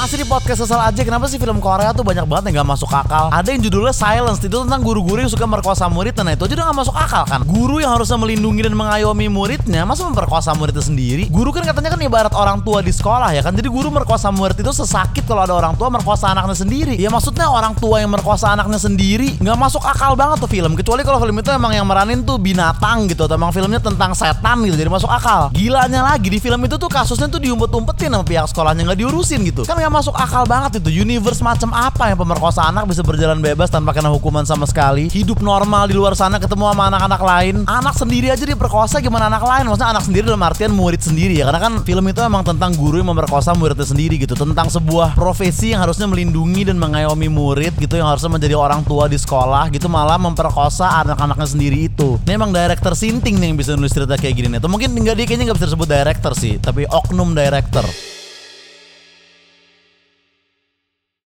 Masih di podcast sesal aja Kenapa sih film Korea tuh banyak banget yang gak masuk akal? Ada yang judulnya Silence Itu tentang guru-guru yang suka merkosa murid Nah itu aja udah gak masuk akal kan? Guru yang harusnya melindungi dan mengayomi muridnya Masa memperkosa muridnya sendiri? Guru kan katanya kan ibarat orang tua di sekolah ya kan? Jadi guru merkosa murid itu sesakit Kalau ada orang tua merkosa anaknya sendiri. Ya maksudnya orang tua yang merkosa anaknya sendiri Gak masuk akal banget tuh film. Kecuali kalau film itu emang yang meranin tuh binatang gitu Atau emang filmnya tentang setan gitu Jadi masuk akal. Gilanya lagi di film itu tuh kasusnya tuh diumpet-umpetin sama pihak sekolahnya nggak diurusin gitu. Kan masuk akal banget itu. Universe macam apa yang pemerkosa anak bisa berjalan bebas tanpa kena hukuman sama sekali? Hidup normal di luar sana ketemu sama anak-anak lain. Anak sendiri aja diperkosa gimana anak lain? Maksudnya anak sendiri dalam artian murid sendiri ya. Karena kan film itu emang tentang guru yang memperkosa muridnya sendiri gitu. Tentang sebuah profesi yang harusnya melindungi dan mengayomi murid gitu yang harusnya menjadi orang tua di sekolah gitu malah memperkosa anak-anaknya sendiri itu. Ini emang director sinting nih yang bisa nulis cerita kayak gini nih. Atau mungkin nggak dia kayaknya nggak bisa disebut director sih tapi oknum director